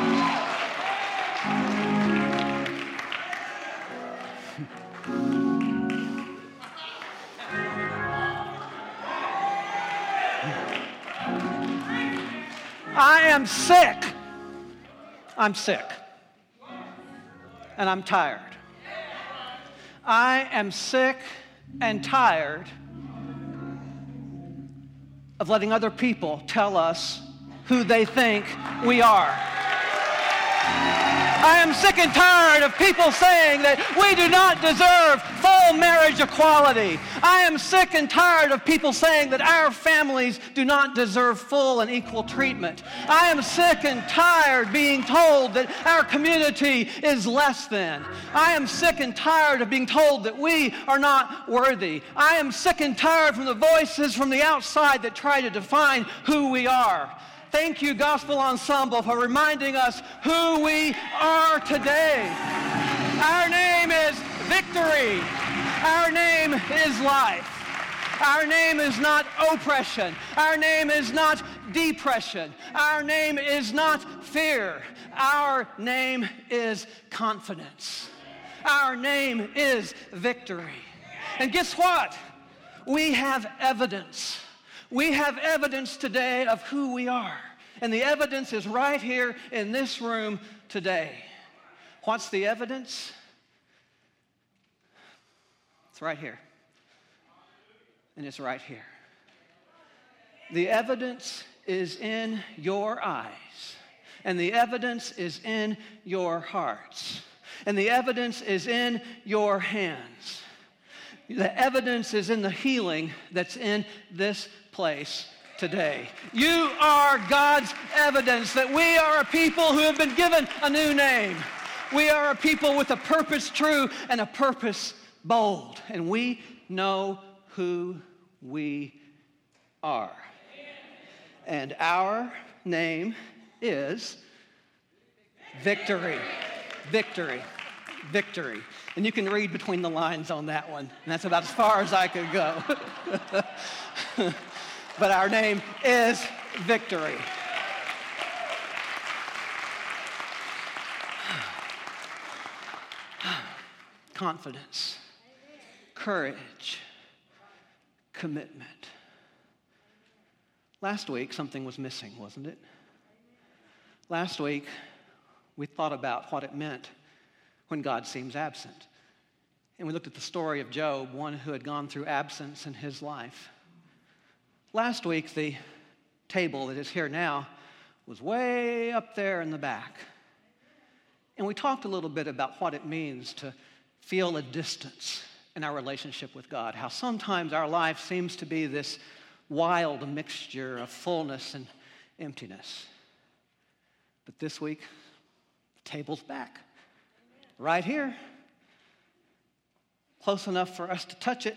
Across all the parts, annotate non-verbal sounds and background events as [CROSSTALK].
I am sick. I'm sick. And I'm tired. I am sick and tired of letting other people tell us who they think we are. I am sick and tired of people saying that we do not deserve full marriage equality. I am sick and tired of people saying that our families do not deserve full and equal treatment. I am sick and tired being told that our community is less than. I am sick and tired of being told that we are not worthy. I am sick and tired from the voices from the outside that try to define who we are. Thank you, Gospel Ensemble, for reminding us who we are today. Our name is victory. Our name is life. Our name is not oppression. Our name is not depression. Our name is not fear. Our name is confidence. Our name is victory. And guess what? We have evidence. We have evidence today of who we are. And the evidence is right here in this room today. What's the evidence? It's right here. And it's right here. The evidence is in your eyes, and the evidence is in your hearts, and the evidence is in your hands. The evidence is in the healing that's in this place today. You are God's evidence that we are a people who have been given a new name. We are a people with a purpose true and a purpose bold. And we know who we are. And our name is Victory. Victory. Victory. And you can read between the lines on that one. And that's about as far as I could go. [LAUGHS] but our name is Victory. Confidence, courage, commitment. Last week, something was missing, wasn't it? Last week, we thought about what it meant when God seems absent. And we looked at the story of Job, one who had gone through absence in his life. Last week, the table that is here now was way up there in the back. And we talked a little bit about what it means to feel a distance in our relationship with God, how sometimes our life seems to be this wild mixture of fullness and emptiness. But this week, the table's back, right here, close enough for us to touch it,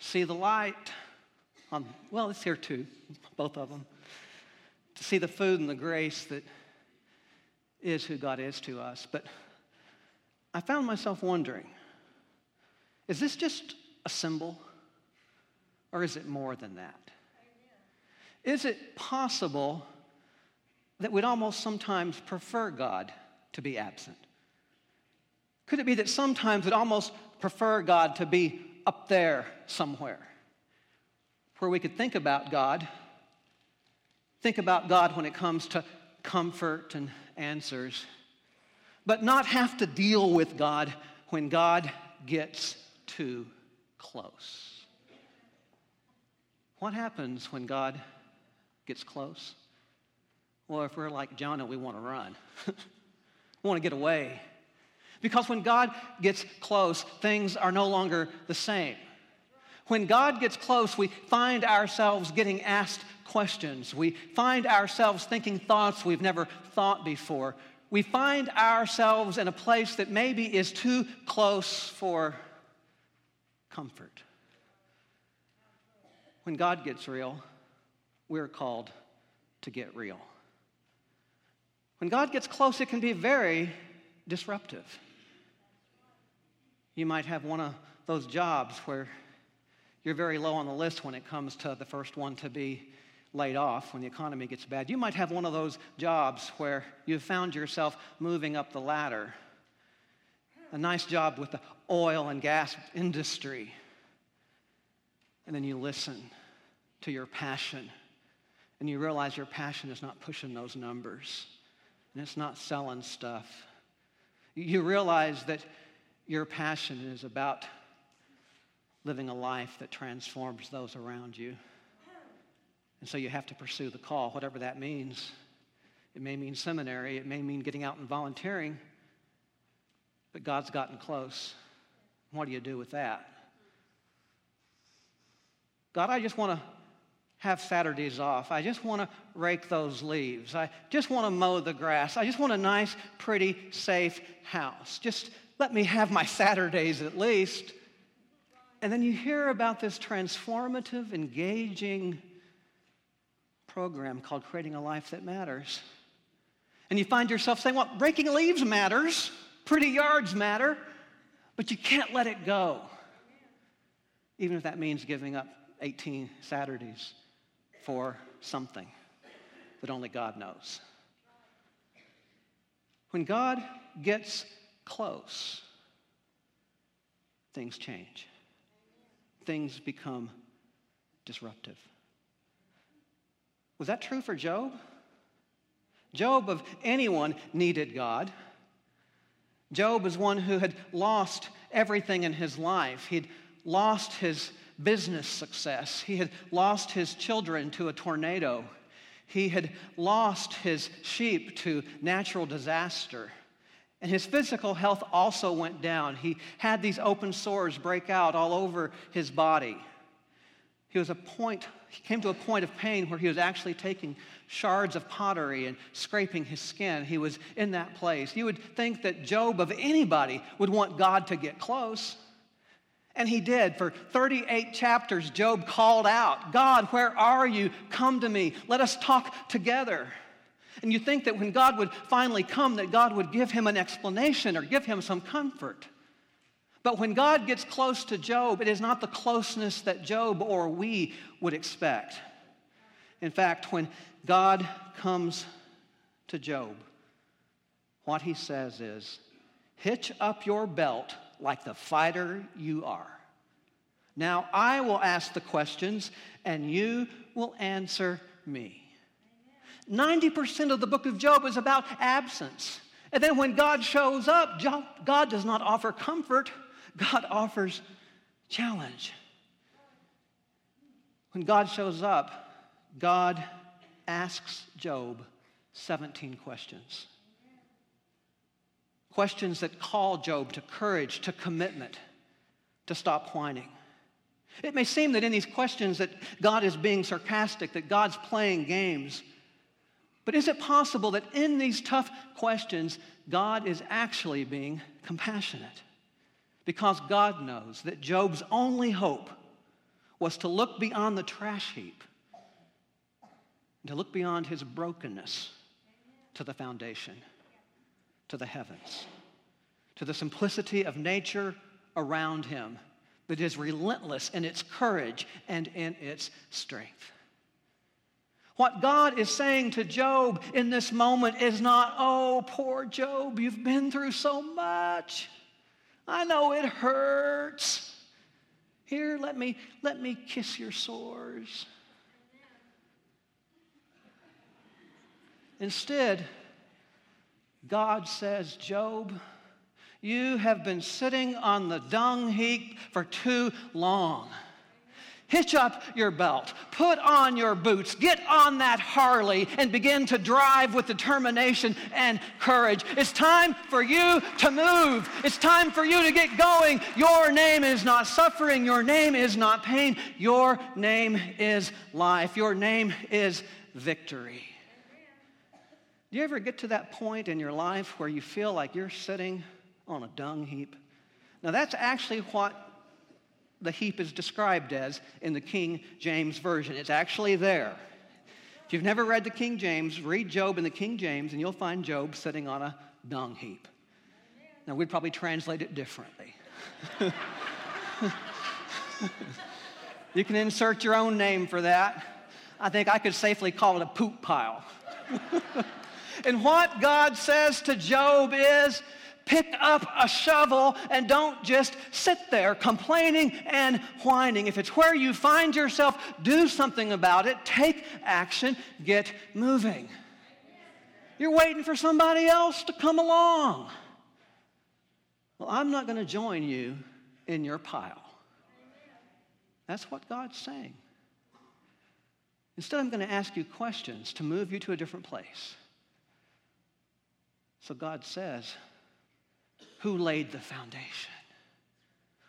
to see the light on, well, it's here too, both of them, to see the food and the grace that is who God is to us. But I found myself wondering is this just a symbol or is it more than that? Is it possible that we'd almost sometimes prefer God to be absent? Could it be that sometimes we'd almost prefer God to be up there somewhere? Where we could think about God, think about God when it comes to comfort and answers, but not have to deal with God when God gets too close. What happens when God gets close? Well, if we're like Jonah, we want to run. [LAUGHS] we want to get away. Because when God gets close, things are no longer the same. When God gets close, we find ourselves getting asked questions. We find ourselves thinking thoughts we've never thought before. We find ourselves in a place that maybe is too close for comfort. When God gets real, we're called to get real. When God gets close, it can be very disruptive. You might have one of those jobs where you're very low on the list when it comes to the first one to be laid off when the economy gets bad. You might have one of those jobs where you've found yourself moving up the ladder. A nice job with the oil and gas industry. And then you listen to your passion and you realize your passion is not pushing those numbers and it's not selling stuff. You realize that your passion is about living a life that transforms those around you. And so you have to pursue the call, whatever that means. It may mean seminary, it may mean getting out and volunteering, but God's gotten close. What do you do with that? God, I just want to have Saturdays off. I just want to rake those leaves. I just want to mow the grass. I just want a nice, pretty, safe house. Just let me have my [LAUGHS] Saturdays at least. And then you hear about this transformative, engaging, program called Creating a Life That Matters. And you find yourself saying, well, breaking leaves matters, pretty yards matter, but you can't let it go. Even if that means giving up 18 Saturdays for something that only God knows. When God gets close, things change, things become disruptive. Was that true for Job? Job, of anyone, needed God. Job was one who had lost everything in his life. He'd lost his business success, he had lost his children to a tornado, he had lost his sheep to natural disaster. And his physical health also went down. He had these open sores break out all over his body. He was a point he came to a point of pain where he was actually taking shards of pottery and scraping his skin. He was in that place. You would think that Job, of anybody, would want God to get close. And he did. For 38 chapters, Job called out, God, where are you? Come to me. Let us talk together. And you think that when God would finally come, that God would give him an explanation or give him some comfort. But when God gets close to Job, it is not the closeness that Job or we would expect. In fact, when God comes to Job, what he says is, Hitch up your belt like the fighter you are. Now I will ask the questions, and you will answer me. 90% of the book of Job is about absence. And then when God shows up, God does not offer comfort, God offers challenge. When God shows up, God asks Job 17 questions. Questions that call Job to courage, to commitment, to stop whining. It may seem that in these questions that God is being sarcastic, that God's playing games. But is it possible that in these tough questions, God is actually being compassionate? because God knows that Job's only hope was to look beyond the trash heap, to look beyond his brokenness to the foundation, to the heavens, to the simplicity of nature around him that is relentless in its courage and in its strength. What God is saying to Job in this moment is not, oh, poor Job, you've been through so much. I know it hurts. Here, let me, let me kiss your sores. Instead, God says, Job, you have been sitting on the dung heap for too long. Hitch up your belt, put on your boots, get on that Harley, and begin to drive with determination and courage. It's time for you to move. It's time for you to get going. Your name is not suffering, your name is not pain, your name is life, your name is victory. Do you ever get to that point in your life where you feel like you're sitting on a dung heap? Now, that's actually what the heap is described as in the King James Version. It's actually there. If you've never read the King James, read Job in the King James, and you'll find Job sitting on a dung heap. Now, we'd probably translate it differently. [LAUGHS] you can insert your own name for that. I think I could safely call it a poop pile. [LAUGHS] and what God says to Job is, pick up a shovel and don't just sit there complaining and whining. If it's where you find yourself, do something about it. Take action. Get moving. You're waiting for somebody else to come along. Well, I'm not going to join you in your pile. That's what God's saying. Instead, I'm going to ask you questions to move you to a different place. So God says, Who laid the foundation?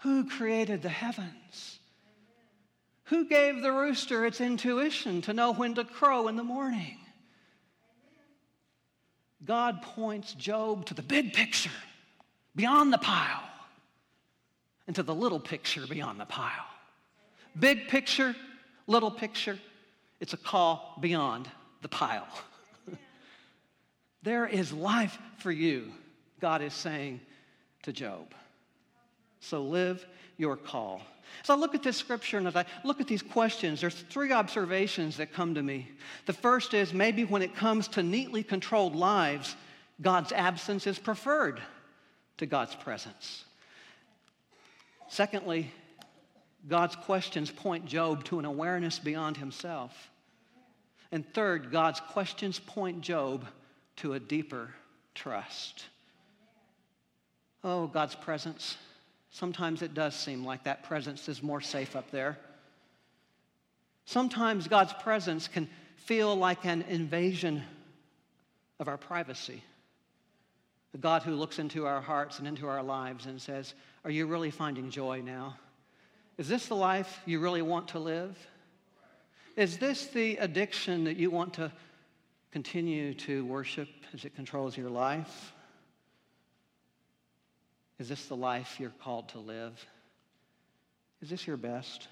Who created the heavens? Who gave the rooster its intuition to know when to crow in the morning? God points Job to the big picture beyond the pile and to the little picture beyond the pile. Big picture, little picture, it's a call beyond the pile. [LAUGHS] there is life for you, God is saying to Job. So live your call. So I look at this scripture and as I look at these questions, there's three observations that come to me. The first is maybe when it comes to neatly controlled lives, God's absence is preferred to God's presence. Secondly, God's questions point Job to an awareness beyond himself. And third, God's questions point Job to a deeper trust. Oh, God's presence. Sometimes it does seem like that presence is more safe up there. Sometimes God's presence can feel like an invasion of our privacy. The God who looks into our hearts and into our lives and says, Are you really finding joy now? Is this the life you really want to live? Is this the addiction that you want to continue to worship as it controls your life? Is this the life you're called to live? Is this your best?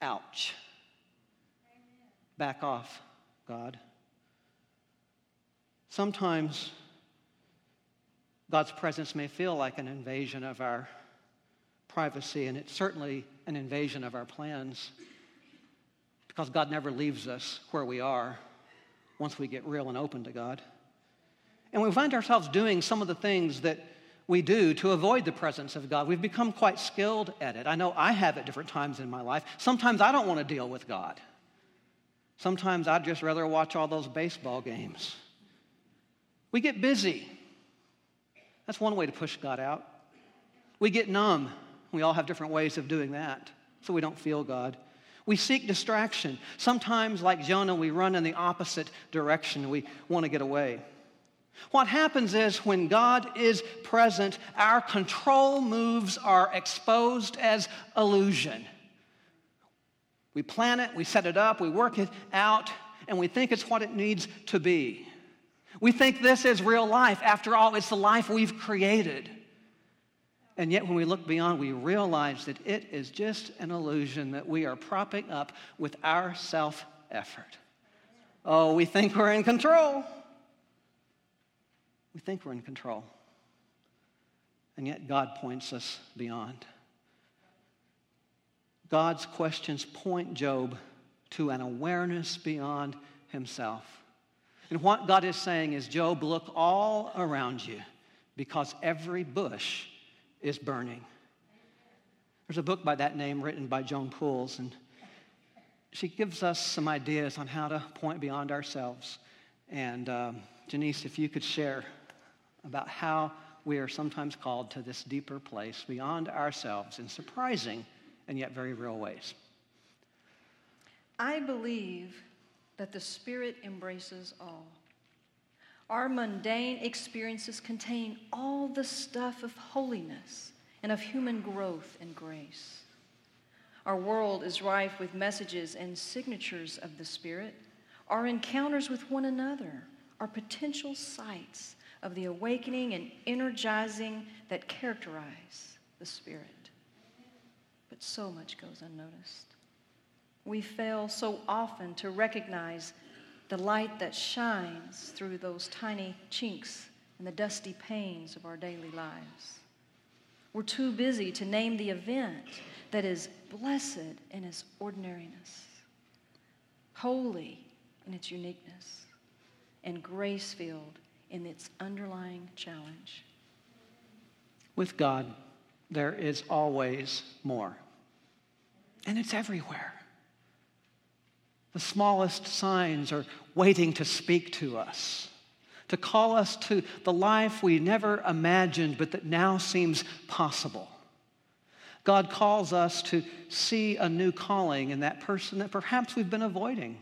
Ouch. Back off, God. Sometimes God's presence may feel like an invasion of our privacy, and it's certainly an invasion of our plans because God never leaves us where we are once we get real and open to God. And we find ourselves doing some of the things that we do to avoid the presence of God. We've become quite skilled at it. I know I have at different times in my life. Sometimes I don't want to deal with God. Sometimes I'd just rather watch all those baseball games. We get busy. That's one way to push God out. We get numb. We all have different ways of doing that, so we don't feel God. We seek distraction. Sometimes, like Jonah, we run in the opposite direction. We want to get away. What happens is when God is present, our control moves are exposed as illusion. We plan it, we set it up, we work it out, and we think it's what it needs to be. We think this is real life. After all, it's the life we've created. And yet, when we look beyond, we realize that it is just an illusion that we are propping up with our self effort. Oh, we think we're in control. We think we're in control. And yet, God points us beyond. God's questions point Job to an awareness beyond himself. And what God is saying is, Job, look all around you because every bush is burning. There's a book by that name written by Joan Puls, and she gives us some ideas on how to point beyond ourselves. And um, Janice, if you could share about how we are sometimes called to this deeper place beyond ourselves in surprising and yet very real ways. I believe that the Spirit embraces all. Our mundane experiences contain all the stuff of holiness and of human growth and grace. Our world is rife with messages and signatures of the Spirit. Our encounters with one another are potential sites of the awakening and energizing that characterize the Spirit. But so much goes unnoticed. We fail so often to recognize the light that shines through those tiny chinks in the dusty panes of our daily lives. We're too busy to name the event that is blessed in its ordinariness. holy in its uniqueness, and grace filled in its underlying challenge. With God, there is always more, and it's everywhere. The smallest signs are waiting to speak to us, to call us to the life we never imagined but that now seems possible. God calls us to see a new calling in that person that perhaps we've been avoiding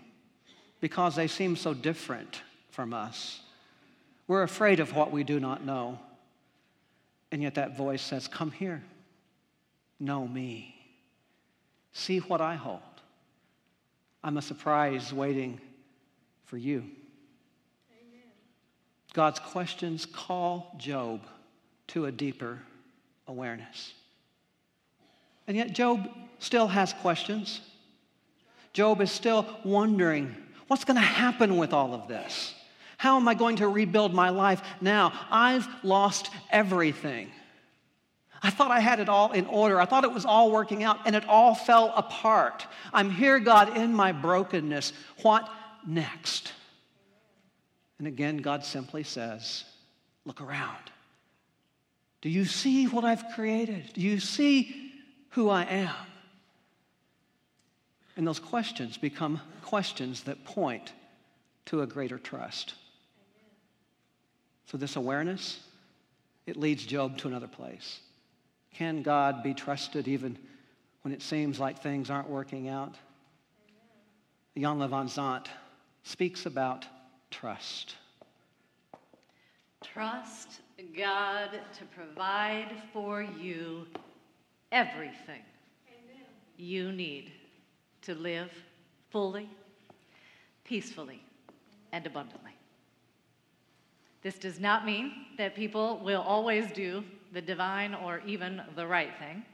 because they seem so different from us. We're afraid of what we do not know. And yet that voice says, Come here, know me, see what I hold. I'm a surprise waiting for you. Amen. God's questions call Job to a deeper awareness. And yet, Job still has questions. Job is still wondering what's going to happen with all of this? How am I going to rebuild my life now? I've lost everything. I thought I had it all in order. I thought it was all working out, and it all fell apart. I'm here, God, in my brokenness. What next? And again, God simply says, Look around. Do you see what I've created? Do you see who I am? And those questions become questions that point to a greater trust. So, this awareness, it leads Job to another place. Can God be trusted even when it seems like things aren't working out? Iyanla Vanzant speaks about trust. Trust God to provide for you everything Amen. you need to live fully, peacefully, and abundantly. This does not mean that people will always do the divine or even the right thing.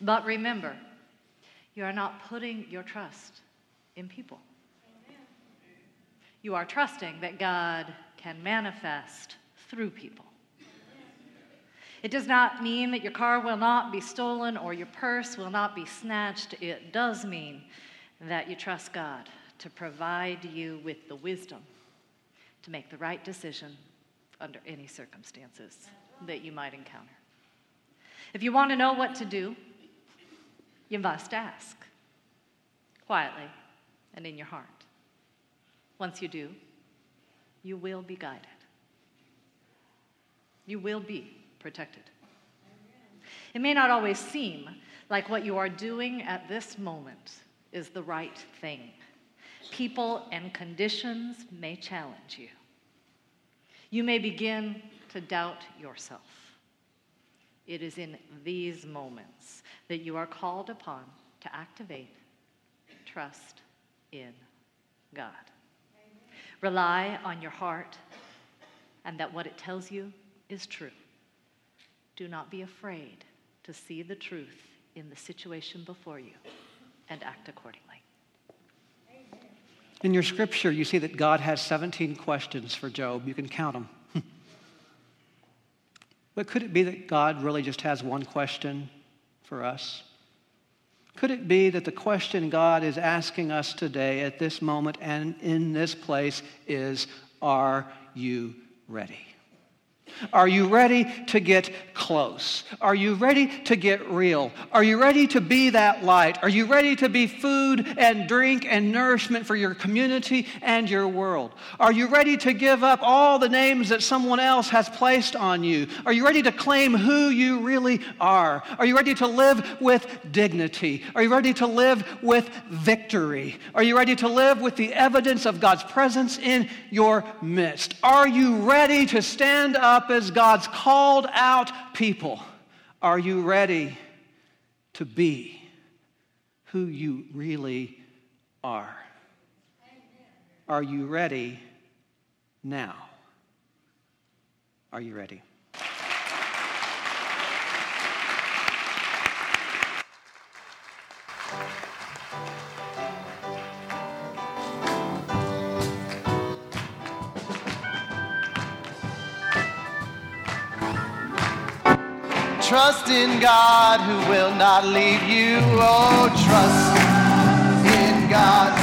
But remember, you are not putting your trust in people. You are trusting that God can manifest through people. It does not mean that your car will not be stolen or your purse will not be snatched. It does mean that you trust God to provide you with the wisdom to make the right decision under any circumstances that you might encounter. If you want to know what to do, you must ask quietly and in your heart. Once you do, you will be guided. You will be protected. It may not always seem like what you are doing at this moment is the right thing. People and conditions may challenge you. You may begin to doubt yourself. It is in these moments that you are called upon to activate trust in God. Amen. Rely on your heart and that what it tells you is true. Do not be afraid to see the truth in the situation before you and act accordingly. In your scripture, you see that God has 17 questions for Job. You can count them. [LAUGHS] but could it be that God really just has one question for us? Could it be that the question God is asking us today at this moment and in this place is Are you ready? Are you ready to get close? Are you ready to get real? Are you ready to be that light? Are you ready to be food and drink and nourishment for your community and your world? Are you ready to give up all the names that someone else has placed on you? Are you ready to claim who you really are? Are you ready to live with dignity? Are you ready to live with victory? Are you ready to live with the evidence of God's presence in your midst? Are you ready to stand up? Up as God's called out people. Are you ready to be who you really are? Are you ready now? Are you ready? Trust in God who will not leave you. Oh, trust in God.